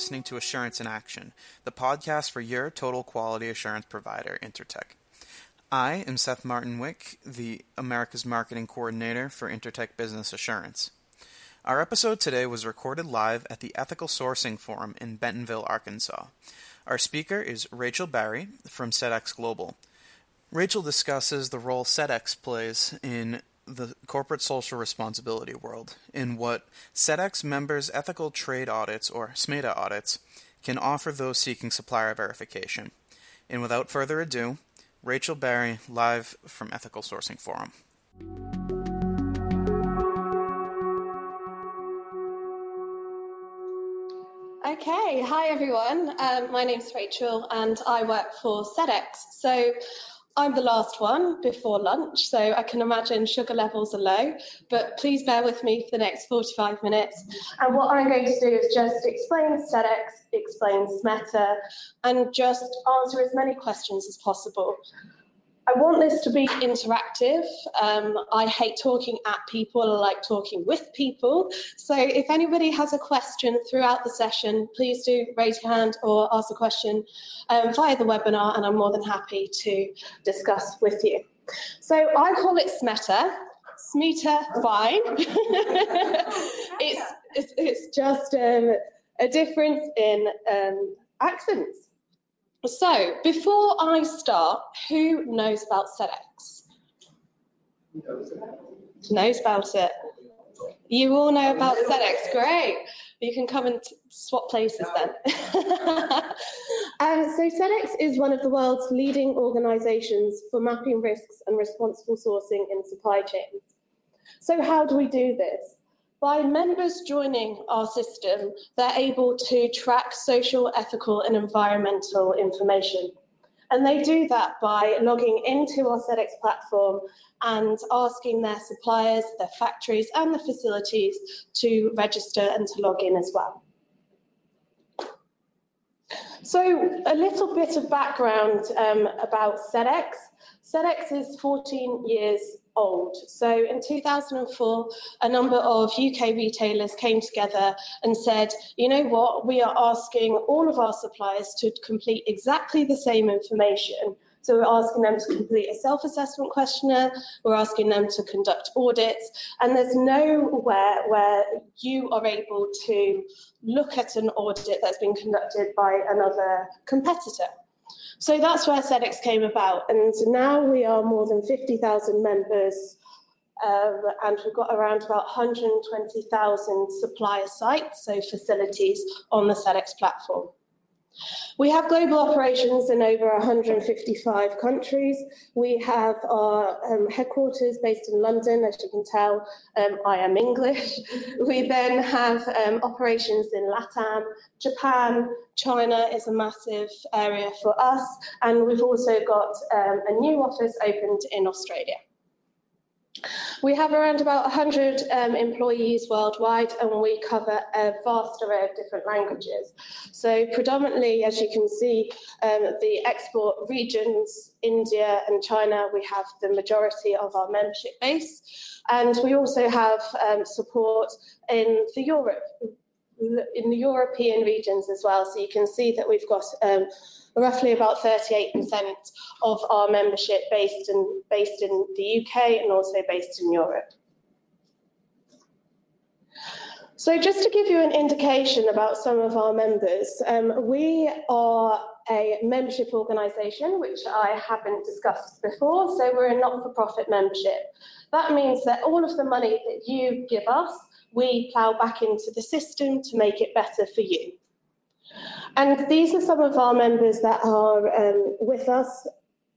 Listening to Assurance in Action, the podcast for your total quality assurance provider, Intertek. I am Seth Martin Wick, the America's Marketing Coordinator for Intertek Business Assurance. Our episode today was recorded live at the Ethical Sourcing Forum in Bentonville, Arkansas. Our speaker is Rachel Barry from Sedex Global. Rachel discusses the role Sedex plays in the corporate social responsibility world in what Sedex members' ethical trade audits, or SMETA audits, can offer those seeking supplier verification. And without further ado, Rachel Barry, live from Ethical Sourcing Forum. Okay, hi everyone. Um, my name's Rachel and I work for Sedex. So I'm the last one before lunch, so I can imagine sugar levels are low, but please bear with me for the next 45 minutes. And what I'm going to do is just explain Sedex, explain SMETA, and just answer as many questions as possible. I want this to be interactive. Um, I hate talking at people, I like talking with people. So if anybody has a question throughout the session, please do raise your hand or ask a question um, via the webinar and I'm more than happy to discuss with you. So I call it SMETA, SMETA fine. it's, it's, it's, just um, a difference in um, accents. So, before I start, who knows about Sedex? Knows about it. You all know about Sedex, great. You can come and swap places then. um, so Sedex is one of the world's leading organisations for mapping risks and responsible sourcing in supply chains. So how do we do this? By members joining our system, they're able to track social, ethical and environmental information. And they do that by logging into our Sedex platform and asking their suppliers, their factories and the facilities to register and to log in as well. So a little bit of background um, about Sedex. Sedex is 14 years old. So in 2004, a number of UK retailers came together and said, you know what, we are asking all of our suppliers to complete exactly the same information. So we're asking them to complete a self-assessment questionnaire, we're asking them to conduct audits, and there's nowhere where you are able to look at an audit that's been conducted by another competitor. So that's where Sedex came about. And now we are more than 50,000 members um, and we've got around about 120,000 supplier sites, so facilities on the Sedex platform. We have global operations in over 155 countries. We have our um, headquarters based in London, as you can tell, um, I am English. We then have um, operations in LATAM, Japan, China is a massive area for us, and we've also got um, a new office opened in Australia. We have around about 100 um, employees worldwide and we cover a vast array of different languages. So predominantly, as you can see, um, the export regions, India and China, we have the majority of our membership base. And we also have um, support in the Europe, in the European regions as well. So you can see that we've got um, roughly about 38% of our membership based in, based in the UK and also based in Europe. So just to give you an indication about some of our members, um, we are a membership organisation, which I haven't discussed before, so we're a not-for-profit membership. That means that all of the money that you give us, we plough back into the system to make it better for you. And these are some of our members that are um, with us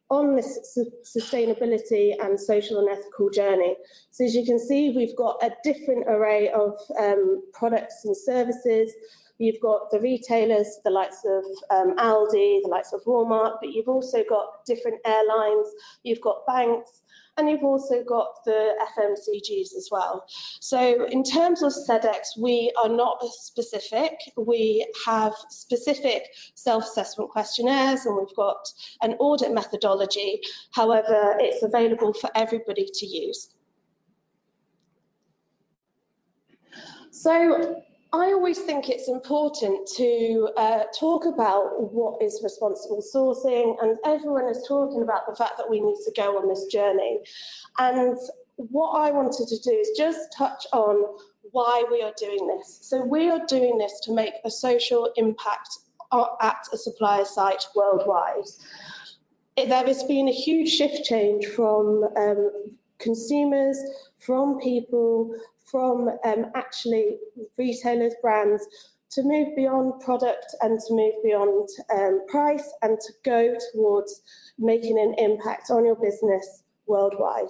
on this sustainability and social and ethical journey. So as you can see, we've got a different array of um, products and services. You've got the retailers, the likes of um, Aldi, the likes of Walmart, but you've also got different airlines, you've got banks, and you've also got the FMCGs as well. So in terms of SEDEX, we are not specific. We have specific self-assessment questionnaires and we've got an audit methodology. However, it's available for everybody to use. So I always think it's important to uh, talk about what is responsible sourcing, and everyone is talking about the fact that we need to go on this journey. And what I wanted to do is just touch on why we are doing this. So we are doing this to make a social impact at a supplier site worldwide. There has been a huge shift change from um, consumers, from people, from um, actually retailers, brands, to move beyond product and to move beyond um, price and to go towards making an impact on your business worldwide.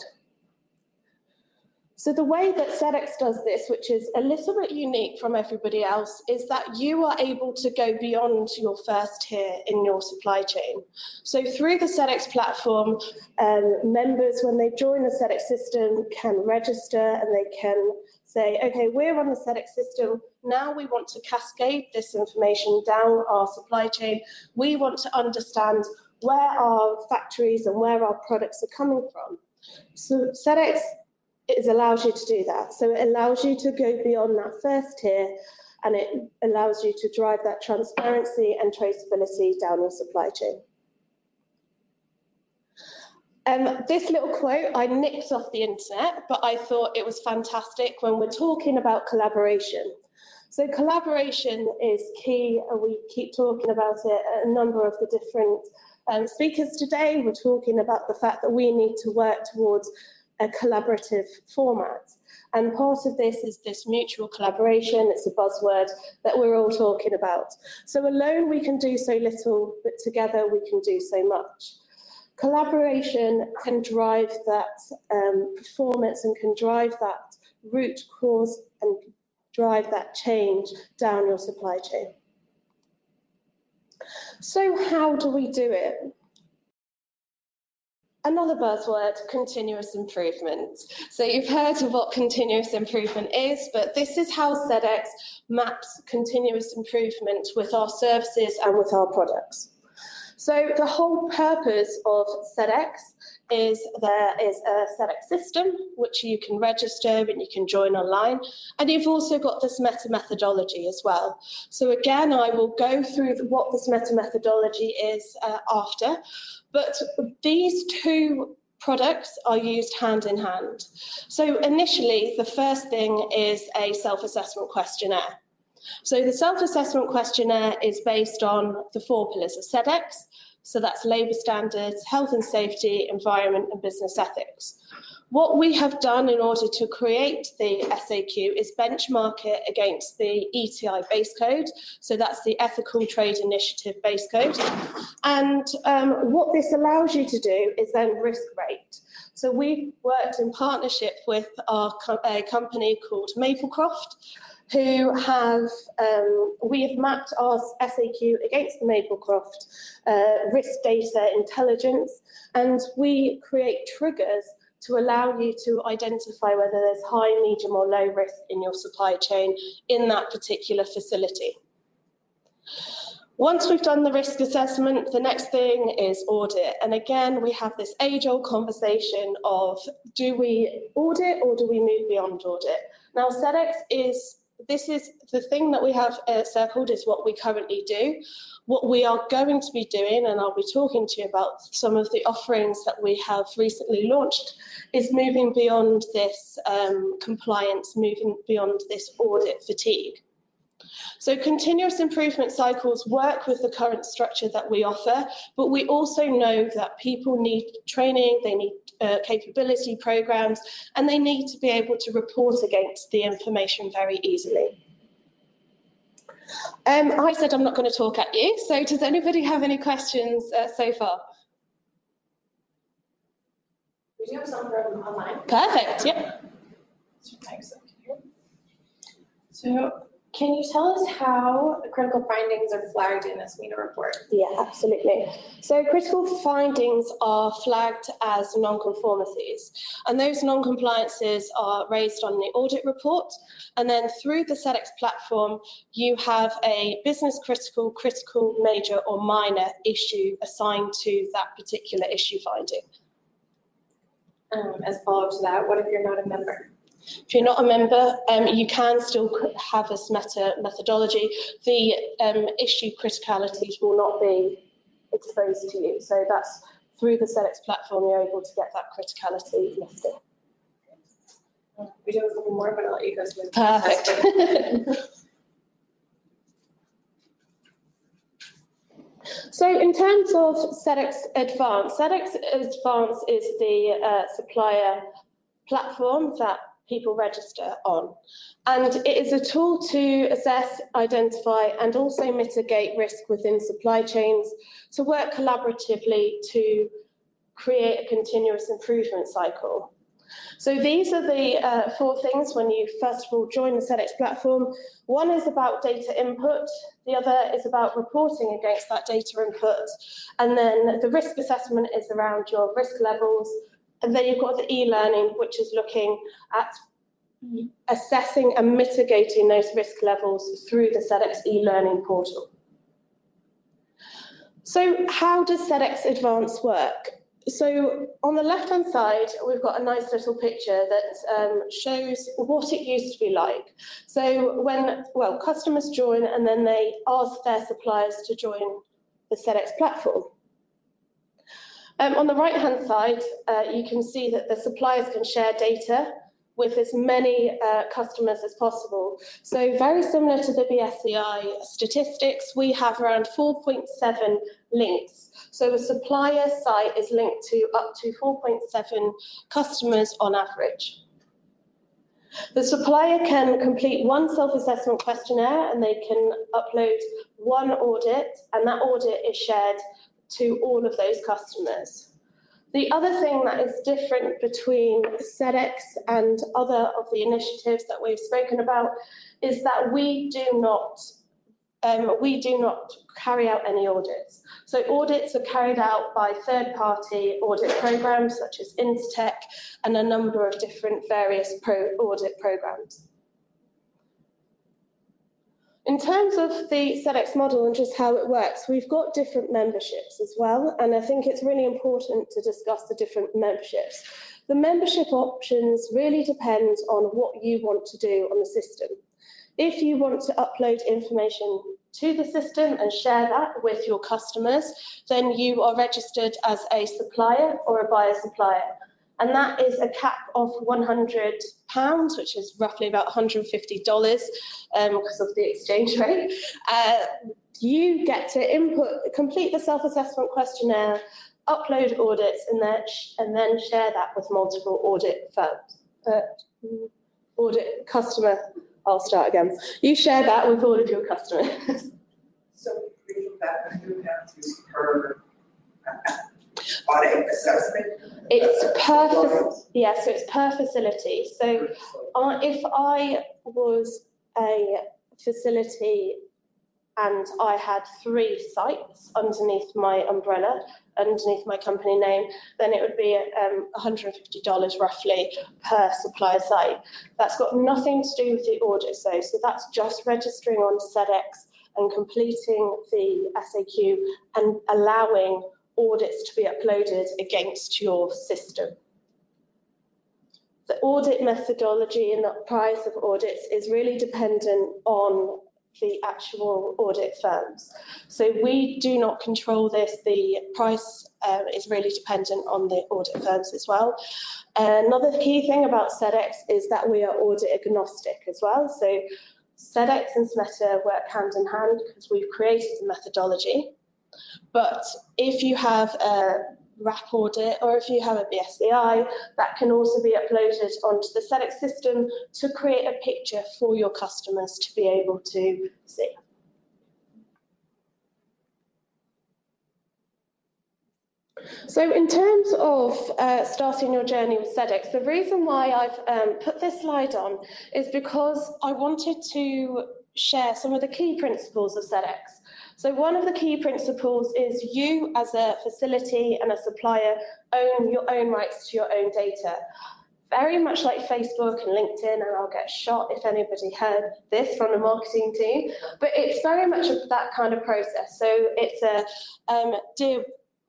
So the way that Sedex does this, which is a little bit unique from everybody else, is that you are able to go beyond your first tier in your supply chain. So through the Sedex platform, um, members, when they join the Sedex system, can register and they can say, okay, we're on the Sedex system. Now we want to cascade this information down our supply chain. We want to understand where our factories and where our products are coming from. So Sedex it allows you to do that. So it allows you to go beyond that first tier and it allows you to drive that transparency and traceability down your supply chain. Um, this little quote I nicked off the internet, but I thought it was fantastic when we're talking about collaboration. So collaboration is key, and we keep talking about it a number of the different um, speakers today. We're talking about the fact that we need to work towards a collaborative format. And part of this is this mutual collaboration. It's a buzzword that we're all talking about. So alone we can do so little, but together we can do so much. Collaboration can drive that um, performance and can drive that root cause and drive that change down your supply chain. So how do we do it? Another buzzword, continuous improvement. So you've heard of what continuous improvement is, but this is how Sedex maps continuous improvement with our services and with our products. So the whole purpose of Sedex is there is a Sedex system which you can register and you can join online and you've also got this SMETA methodology as well. So again I will go through what this SMETA methodology is uh, after but these two products are used hand in hand. So initially, the first thing is a self-assessment questionnaire. So the self-assessment questionnaire is based on the four pillars of SEDEX. So that's labour standards, health and safety, environment and business ethics. What we have done in order to create the SAQ is benchmark it against the ETI base code. So that's the Ethical Trade Initiative base code. And um, what this allows you to do is then risk rate. So we've worked in partnership with our co a company called Maplecroft, who have, um, we have mapped our SAQ against the Maplecroft uh, risk data intelligence, and we create triggers to allow you to identify whether there's high, medium or low risk in your supply chain in that particular facility. Once we've done the risk assessment, the next thing is audit. And again, we have this age-old conversation of do we audit or do we move beyond audit? Now, Sedex is this is the thing that we have uh, circled is what we currently do. What we are going to be doing, and I'll be talking to you about some of the offerings that we have recently launched, is moving beyond this um, compliance, moving beyond this audit fatigue. So continuous improvement cycles work with the current structure that we offer, but we also know that people need training, they need uh, capability programs, and they need to be able to report against the information very easily. Um, I said I'm not going to talk at you, so does anybody have any questions uh, so far? We do have some from online. Perfect, yep. So can you tell us how critical findings are flagged in this SMETA report? Yeah, absolutely. So critical findings are flagged as non-conformities, and those non-compliances are raised on the audit report, and then through the Sedex platform, you have a business critical, critical, major or minor issue assigned to that particular issue finding. Um, as follow-up to that, what if you're not a member? If you're not a member, um, you can still have this SMETA methodology. The um, issue criticalities will not be exposed to you. So that's through the SEDEX platform, you're able to get that criticality listed. We do have a couple more, but I'll let you guys. Perfect. So in terms of SEDEX Advance, SEDEX Advance is the uh, supplier platform that people register on. And it is a tool to assess, identify, and also mitigate risk within supply chains to work collaboratively to create a continuous improvement cycle. So these are the uh, four things when you first of all join the SEDEX platform. One is about data input, the other is about reporting against that data input, and then the risk assessment is around your risk levels, and then you've got the e-learning, which is looking at assessing and mitigating those risk levels through the SEDEX e-learning portal. So how does SEDEX Advance work? So on the left-hand side, we've got a nice little picture that um, shows what it used to be like. So when, well, customers join and then they ask their suppliers to join the SEDEX platform. Um, on the right-hand side, uh, you can see that the suppliers can share data with as many uh, customers as possible. So very similar to the BSCI statistics, we have around 4.7 links. So a supplier site is linked to up to 4.7 customers on average. The supplier can complete one self-assessment questionnaire and they can upload one audit and that audit is shared to all of those customers. The other thing that is different between SEDEX and other of the initiatives that we've spoken about is that we do not um, we do not carry out any audits. So audits are carried out by third-party audit programs such as Intertek and a number of different various pro audit programs. In terms of the SEDEX model and just how it works, we've got different memberships as well, and I think it's really important to discuss the different memberships. The membership options really depend on what you want to do on the system. If you want to upload information to the system and share that with your customers, then you are registered as a supplier or a buyer supplier and that is a cap of 100 pounds, which is roughly about 150 dollars um, because of the exchange rate. Uh, you get to input, complete the self-assessment questionnaire, upload audits, and then and then share that with multiple audit firms, audit customer. I'll start again. You share that with all of your customers. So, that audit assessment? It's per, yeah, so it's per facility. So uh, if I was a facility and I had three sites underneath my umbrella, underneath my company name, then it would be um, $150 roughly per supplier site. That's got nothing to do with the audit, so, so that's just registering on SEDEX and completing the SAQ and allowing audits to be uploaded against your system. The audit methodology and the price of audits is really dependent on the actual audit firms. So we do not control this. The price uh, is really dependent on the audit firms as well. Another key thing about SEDEX is that we are audit agnostic as well. So SEDEX and SMETA work hand in hand because we've created the methodology but if you have a WRAP audit or if you have a BSCI, that can also be uploaded onto the SEDEX system to create a picture for your customers to be able to see. So in terms of uh, starting your journey with SEDEX, the reason why I've um, put this slide on is because I wanted to share some of the key principles of SEDEX. So one of the key principles is you as a facility and a supplier own your own rights to your own data. Very much like Facebook and LinkedIn, and I'll get shot if anybody heard this from the marketing team, but it's very much that kind of process. So it's a um, dear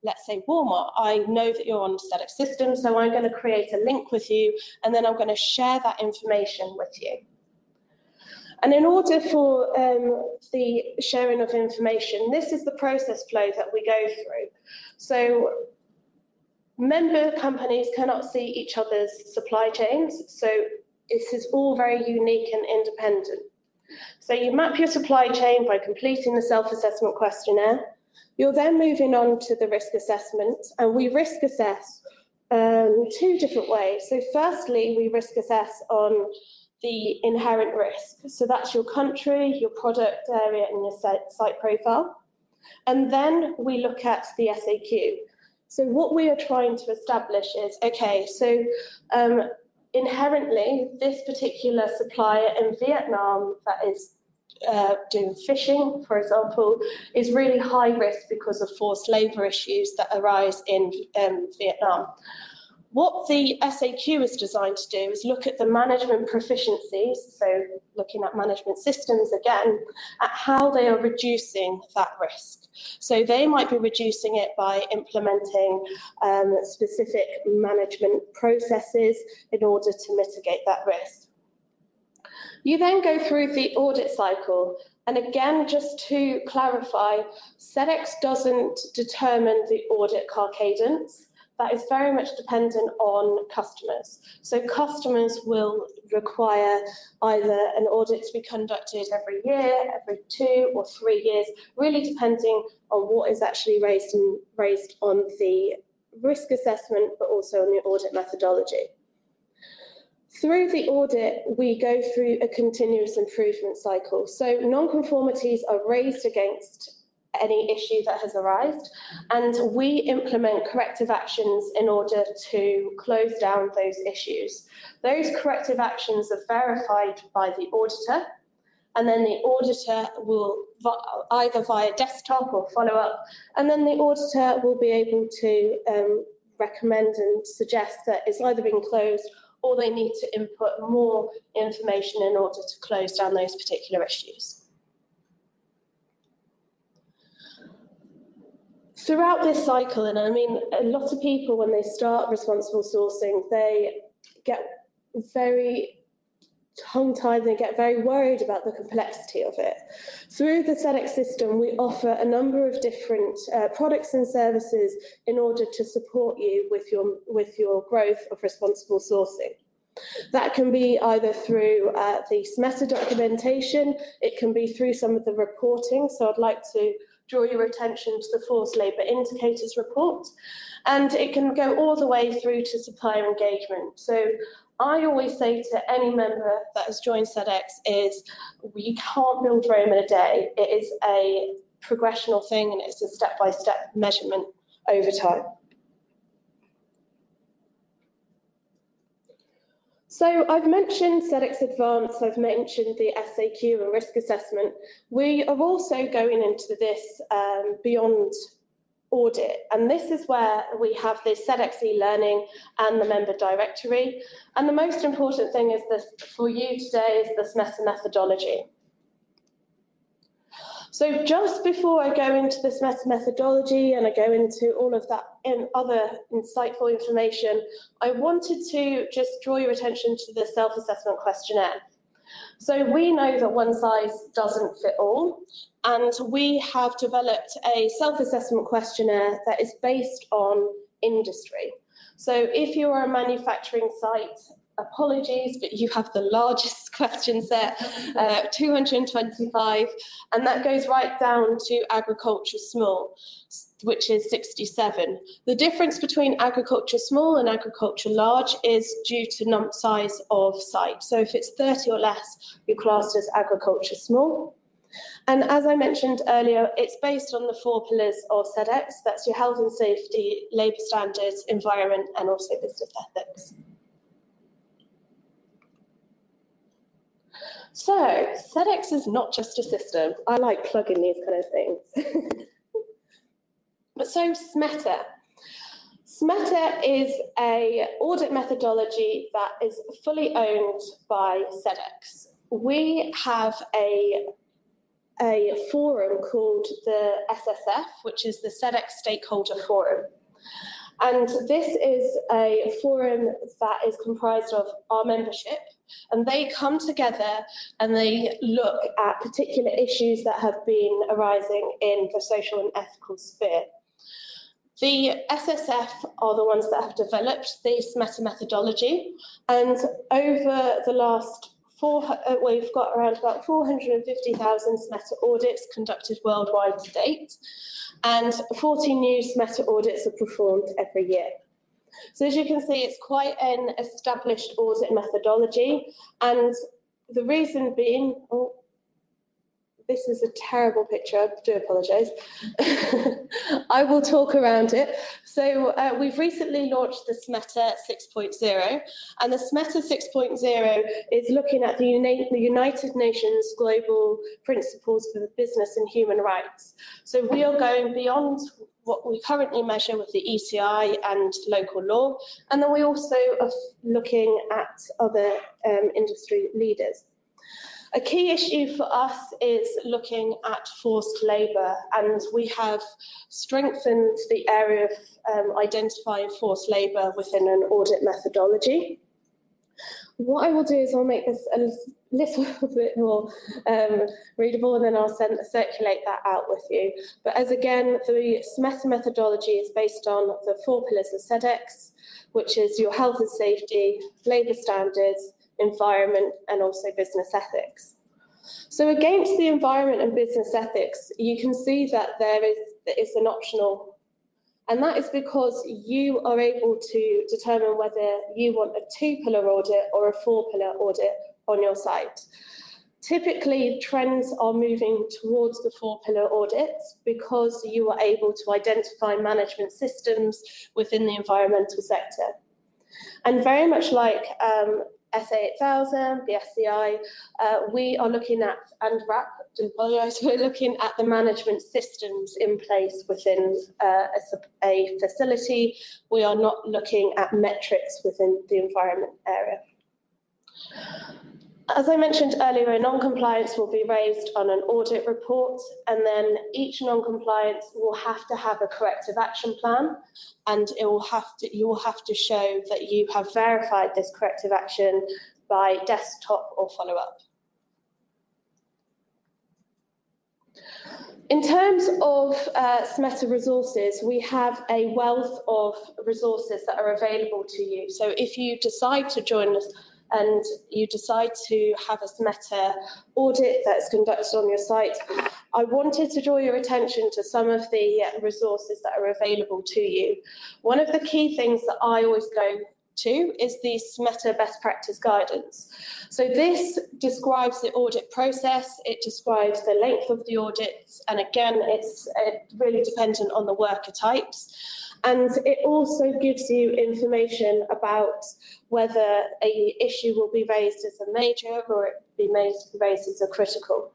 let's say Walmart, I know that you're on SEDEX system, so I'm going to create a link with you, and then I'm going to share that information with you. And in order for um, the sharing of information, this is the process flow that we go through. So member companies cannot see each other's supply chains, so this is all very unique and independent. So you map your supply chain by completing the self-assessment questionnaire. You're then moving on to the risk assessment, and we risk assess um, two different ways. So firstly, we risk assess on the inherent risk. So that's your country, your product area, and your site profile. And then we look at the SAQ. So what we are trying to establish is, okay, so um, inherently, this particular supplier in Vietnam that is uh, doing fishing, for example, is really high risk because of forced labour issues that arise in um, Vietnam. What the SAQ is designed to do is look at the management proficiencies, so looking at management systems again, at how they are reducing that risk. So they might be reducing it by implementing um, specific management processes in order to mitigate that risk. You then go through the audit cycle. And again, just to clarify, SEDEX doesn't determine the audit car cadence that is very much dependent on customers. So customers will require either an audit to be conducted every year, every two or three years, really depending on what is actually raised, and raised on the risk assessment, but also on the audit methodology. Through the audit, we go through a continuous improvement cycle. So non-conformities are raised against any issue that has arisen and we implement corrective actions in order to close down those issues. Those corrective actions are verified by the auditor and then the auditor will either via desktop or follow up and then the auditor will be able to um, recommend and suggest that it's either been closed or they need to input more information in order to close down those particular issues. Throughout this cycle, and I mean, a lot of people, when they start responsible sourcing, they get very tongue-tied and get very worried about the complexity of it. Through the SEDEX system, we offer a number of different uh, products and services in order to support you with your, with your growth of responsible sourcing. That can be either through uh, the SMETA documentation, it can be through some of the reporting. So I'd like to draw your attention to the Forced Labour Indicators report, and it can go all the way through to supplier engagement. So I always say to any member that has joined SEDEX is we can't build Rome in a day. It is a progressional thing and it's a step-by-step -step measurement over time. So I've mentioned SEDEX Advanced, I've mentioned the SAQ and risk assessment. We are also going into this um, beyond audit, and this is where we have the SEDEX e-learning and the member directory. And the most important thing is this for you today is this SMETA methodology. So just before I go into this SMETA methodology and I go into all of that in other insightful information, I wanted to just draw your attention to the self-assessment questionnaire. So we know that one size doesn't fit all, and we have developed a self-assessment questionnaire that is based on industry. So if you're a manufacturing site apologies, but you have the largest question set, uh, 225, and that goes right down to agriculture small, which is 67. The difference between agriculture small and agriculture large is due to number size of site. So if it's 30 or less, you're classed as agriculture small. And as I mentioned earlier, it's based on the four pillars of SEDEX. That's your health and safety, labour standards, environment, and also business ethics. So SEDEX is not just a system. I like plugging these kind of things. but so SMETA. SMETA is a audit methodology that is fully owned by SEDEX. We have a a forum called the SSF, which is the SEDEX Stakeholder Forum. And this is a forum that is comprised of our membership, and they come together and they look at particular issues that have been arising in the social and ethical sphere. The SSF are the ones that have developed this SMETA methodology, and over the last four, uh, we've got around about 450,000 SMETA audits conducted worldwide to date and 14 new SMETA audits are performed every year. So as you can see, it's quite an established audit methodology, and the reason being, oh, this is a terrible picture, I do apologise. I will talk around it. So uh, we've recently launched the SMETA 6.0 and the SMETA 6.0 is looking at the United Nations Global Principles for Business and Human Rights. So we are going beyond what we currently measure with the ETI and local law and then we also are looking at other um, industry leaders. A key issue for us is looking at forced labour, and we have strengthened the area of um, identifying forced labour within an audit methodology. What I will do is I'll make this a little bit more um, readable and then I'll send, circulate that out with you. But as again, the SMETA methodology is based on the four pillars of SEDEX, which is your health and safety, labour standards, environment and also business ethics. So against the environment and business ethics, you can see that there is it's an optional and that is because you are able to determine whether you want a two-pillar audit or a four-pillar audit on your site. Typically, trends are moving towards the four-pillar audits because you are able to identify management systems within the environmental sector. And very much like um, SA8000, the BSCI, uh, we are looking at, and WRAP, we're looking at the management systems in place within uh, a, a facility. We are not looking at metrics within the environment area. As I mentioned earlier, a non-compliance will be raised on an audit report and then each non-compliance will have to have a corrective action plan and it will have to, you will have to show that you have verified this corrective action by desktop or follow-up. In terms of uh, SMETA resources, we have a wealth of resources that are available to you. So if you decide to join us and you decide to have a SMETA audit that's conducted on your site, I wanted to draw your attention to some of the resources that are available to you. One of the key things that I always go to is the SMETA best practice guidance. So this describes the audit process, it describes the length of the audits, and again, it's uh, really dependent on the worker types. And it also gives you information about whether a issue will be raised as a major or it be raised as a critical.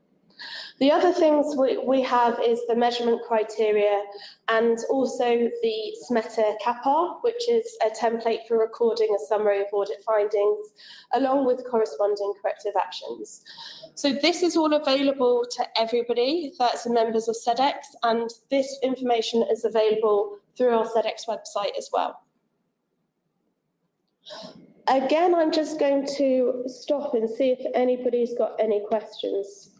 The other things we, we have is the measurement criteria and also the SMETA CAPAR, which is a template for recording a summary of audit findings, along with corresponding corrective actions. So this is all available to everybody that's members of SEDEX, and this information is available through our SEDEX website as well. Again, I'm just going to stop and see if anybody's got any questions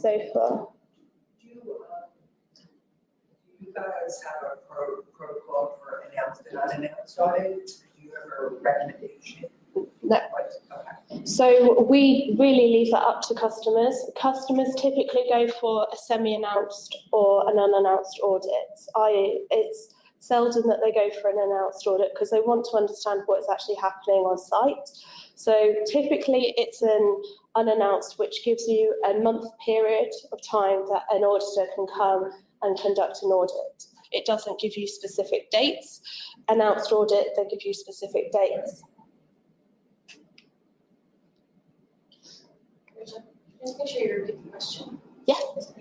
so far. Do you, uh, you guys have a pro- protocol for announced and unannounced audits? Do you have a recommendation? No. So we really leave that up to customers. Customers typically go for a semi-announced or an unannounced audit. I, it's seldom that they go for an announced audit because they want to understand what's actually happening on site. So typically it's an unannounced, which gives you a month period of time that an auditor can come and conduct an audit. It doesn't give you specific dates. Announced audit, they give you specific dates. Make you repeat the question. Yes.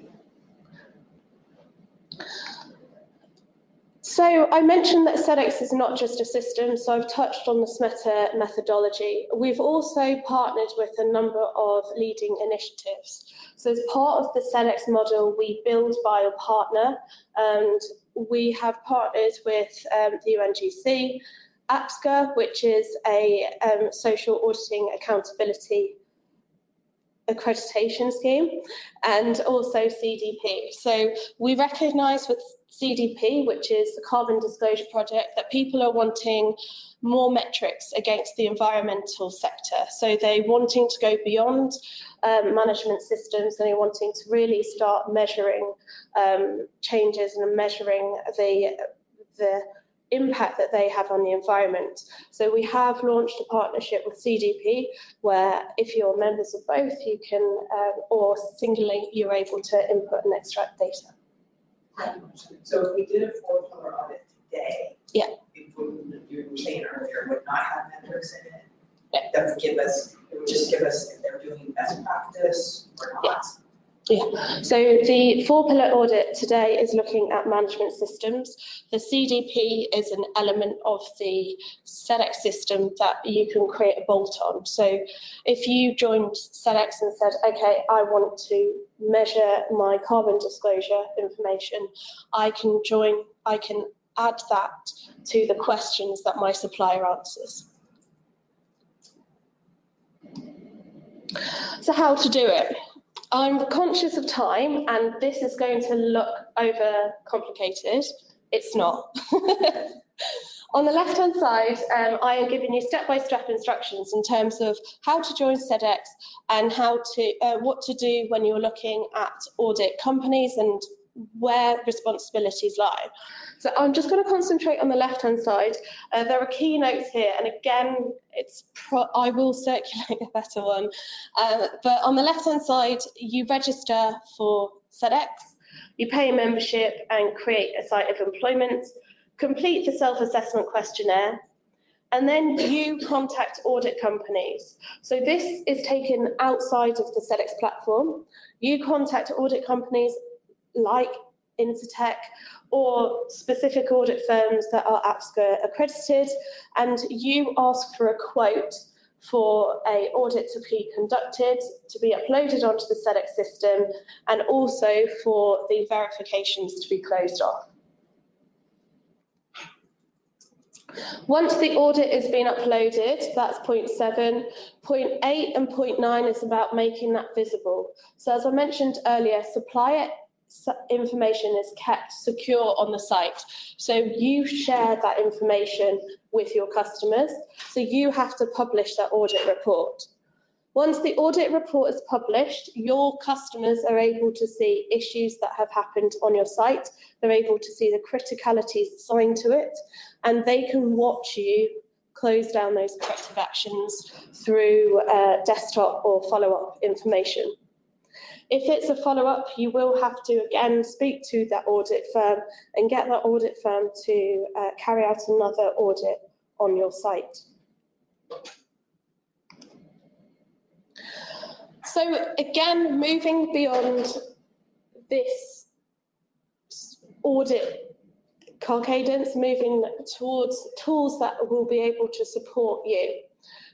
So I mentioned that SEDEX is not just a system, so I've touched on the SMETA methodology. We've also partnered with a number of leading initiatives. So as part of the SEDEX model, we build, buy or partner, and we have partnered with um, the UNGC, APSCA, which is a um, social auditing accountability accreditation scheme, and also CDP. So we recognise with CDP, which is the Carbon Disclosure Project, that people are wanting more metrics against the environmental sector. So they're wanting to go beyond um, management systems and they're wanting to really start measuring um, changes and measuring the, the impact that they have on the environment. So we have launched a partnership with CDP where if you're members of both, you can, um, or singly, you're able to input and extract data. So if we did a four pillar audit today. Yeah. It would, you were saying earlier, would not have metrics in it. Yeah. That would give us, it would just give us if they're doing best practice or not. Yeah, so the four pillar audit today is looking at management systems. The CDP is an element of the SEDEX system that you can create a bolt on. So if you joined SEDEX and said, okay, I want to measure my carbon disclosure information, I can join, I can add that to the questions that my supplier answers. So how to do it? I'm conscious of time and this is going to look over complicated. It's not. On the left hand side, um, I am giving you step-by-step instructions in terms of how to join SEDEX and how to, uh, what to do when you're looking at audit companies and where responsibilities lie. So I'm just going to concentrate on the left-hand side. Uh, there are keynotes here, and again, it's I will circulate a better one. Uh, but on the left-hand side, you register for SEDEX, you pay a membership and create a site of employment, complete the self-assessment questionnaire, and then you contact audit companies. So this is taken outside of the SEDEX platform. You contact audit companies like Intertek or specific audit firms that are APSCA accredited and you ask for a quote for a audit to be conducted, to be uploaded onto the SEDEX system and also for the verifications to be closed off. Once the audit has been uploaded, that's point seven. Point eight and point nine is about making that visible. So as I mentioned earlier, supplier information is kept secure on the site. So you share that information with your customers. So you have to publish that audit report. Once the audit report is published, your customers are able to see issues that have happened on your site. They're able to see the criticalities assigned to it, and they can watch you close down those corrective actions through uh, desktop or follow-up information. If it's a follow-up, you will have to again speak to that audit firm and get that audit firm to uh, carry out another audit on your site. So again, moving beyond this audit cadence, moving towards tools that will be able to support you.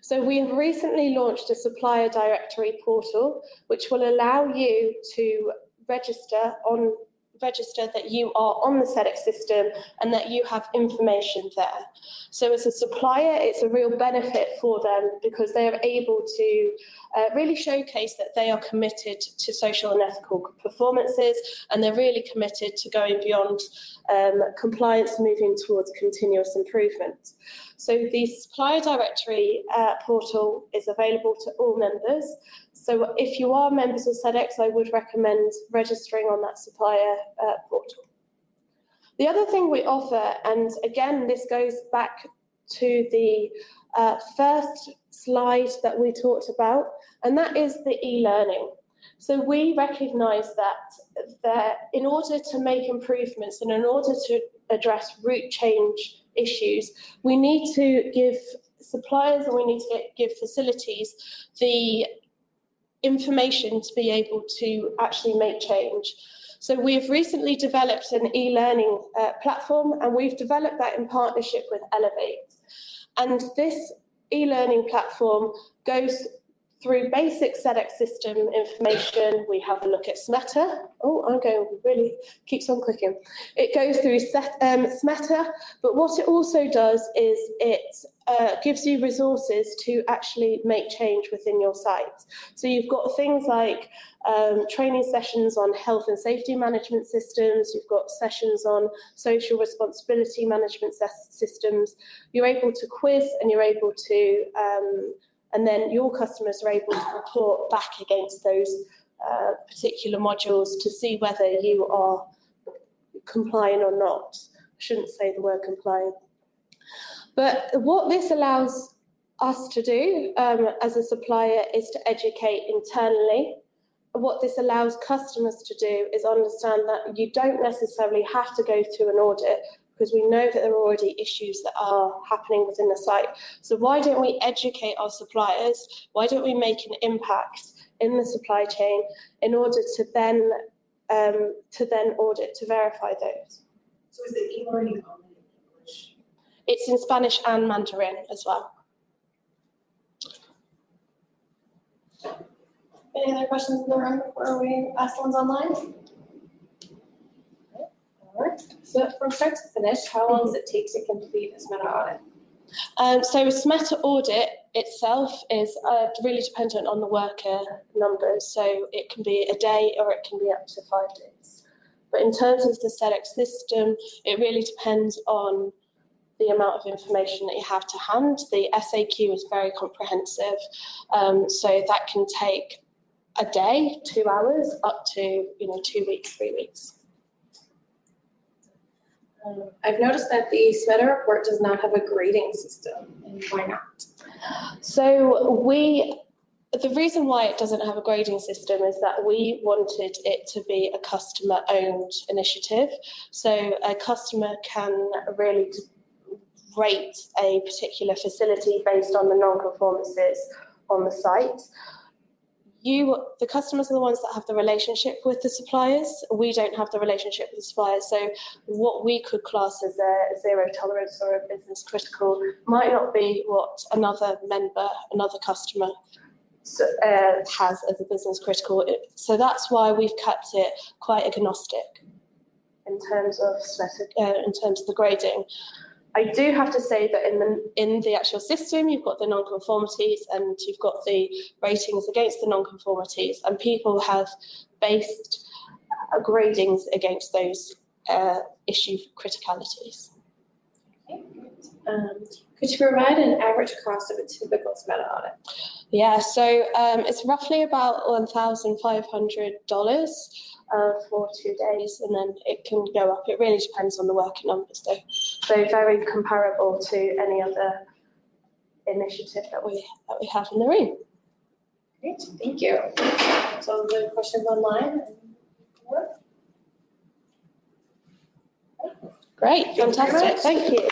So we have recently launched a supplier directory portal, which will allow you to register on register that you are on the SEDEX system and that you have information there. So as a supplier, it's a real benefit for them because they are able to uh, really showcase that they are committed to social and ethical performances and they're really committed to going beyond um, compliance, moving towards continuous improvement. So the supplier directory uh, portal is available to all members. So if you are members of SEDEX, I would recommend registering on that supplier uh, portal. The other thing we offer, and again, this goes back to the uh, first slide that we talked about, and that is the e-learning. So we recognise that, that in order to make improvements and in order to address root change issues, we need to give suppliers and we need to get, give facilities the information to be able to actually make change. So we've recently developed an e-learning uh, platform and we've developed that in partnership with Elevate. And this e-learning platform goes through basic SEDEX system information, we have a look at SMETA. Oh, I'm going really, keeps on clicking. It goes through set, um, SMETA, but what it also does is it uh, gives you resources to actually make change within your site. So you've got things like um, training sessions on health and safety management systems, you've got sessions on social responsibility management systems. You're able to quiz and you're able to um, and then your customers are able to report back against those uh, particular modules to see whether you are complying or not. I shouldn't say the word compliant. But what this allows us to do um, as a supplier is to educate internally. What this allows customers to do is understand that you don't necessarily have to go through an audit because we know that there are already issues that are happening within the site. So why don't we educate our suppliers? Why don't we make an impact in the supply chain in order to then um, to then audit to verify those? So is it e-learning only in English? It's in Spanish and Mandarin as well. Any other questions in the room before we ask the ones online? So from start to finish, how long does it take to complete a SMETA audit? Um, so a SMETA audit itself is uh, really dependent on the worker numbers. So it can be a day or it can be up to five days. But in terms of the SEDEX system, it really depends on the amount of information that you have to hand. The SAQ is very comprehensive, um, so that can take a day, two hours, up to you know two weeks, three weeks. Um, I've noticed that the SMETA report does not have a grading system, why not? So we, the reason why it doesn't have a grading system is that we wanted it to be a customer-owned initiative. So a customer can really rate a particular facility based on the non-conformances on the site you, the customers are the ones that have the relationship with the suppliers. We don't have the relationship with the suppliers. So what we could class as a zero tolerance or a business critical might not be what another member, another customer uh, has as a business critical. So that's why we've kept it quite agnostic in terms of uh, in terms of the grading. I do have to say that in the in the actual system, you've got the non-conformities and you've got the ratings against the non-conformities, and people have based uh, gradings against those uh, issue criticalities. Okay, um, could you provide an average cost of a typical SMETA audit? Yeah, so um, it's roughly about $1,500 uh, for two days, and then it can go up. It really depends on the worker numbers, though. So very comparable to any other initiative that we that we have in the room. Great, thank you. So the questions online. Great, fantastic. Thank you.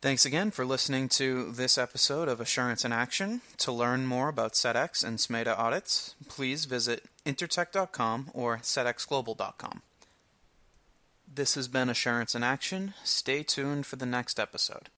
Thanks again for listening to this episode of Assurance in Action. To learn more about SEDEX and SMETA audits, please visit intertek.com or sedexglobal.com. This has been Assurance in Action. Stay tuned for the next episode.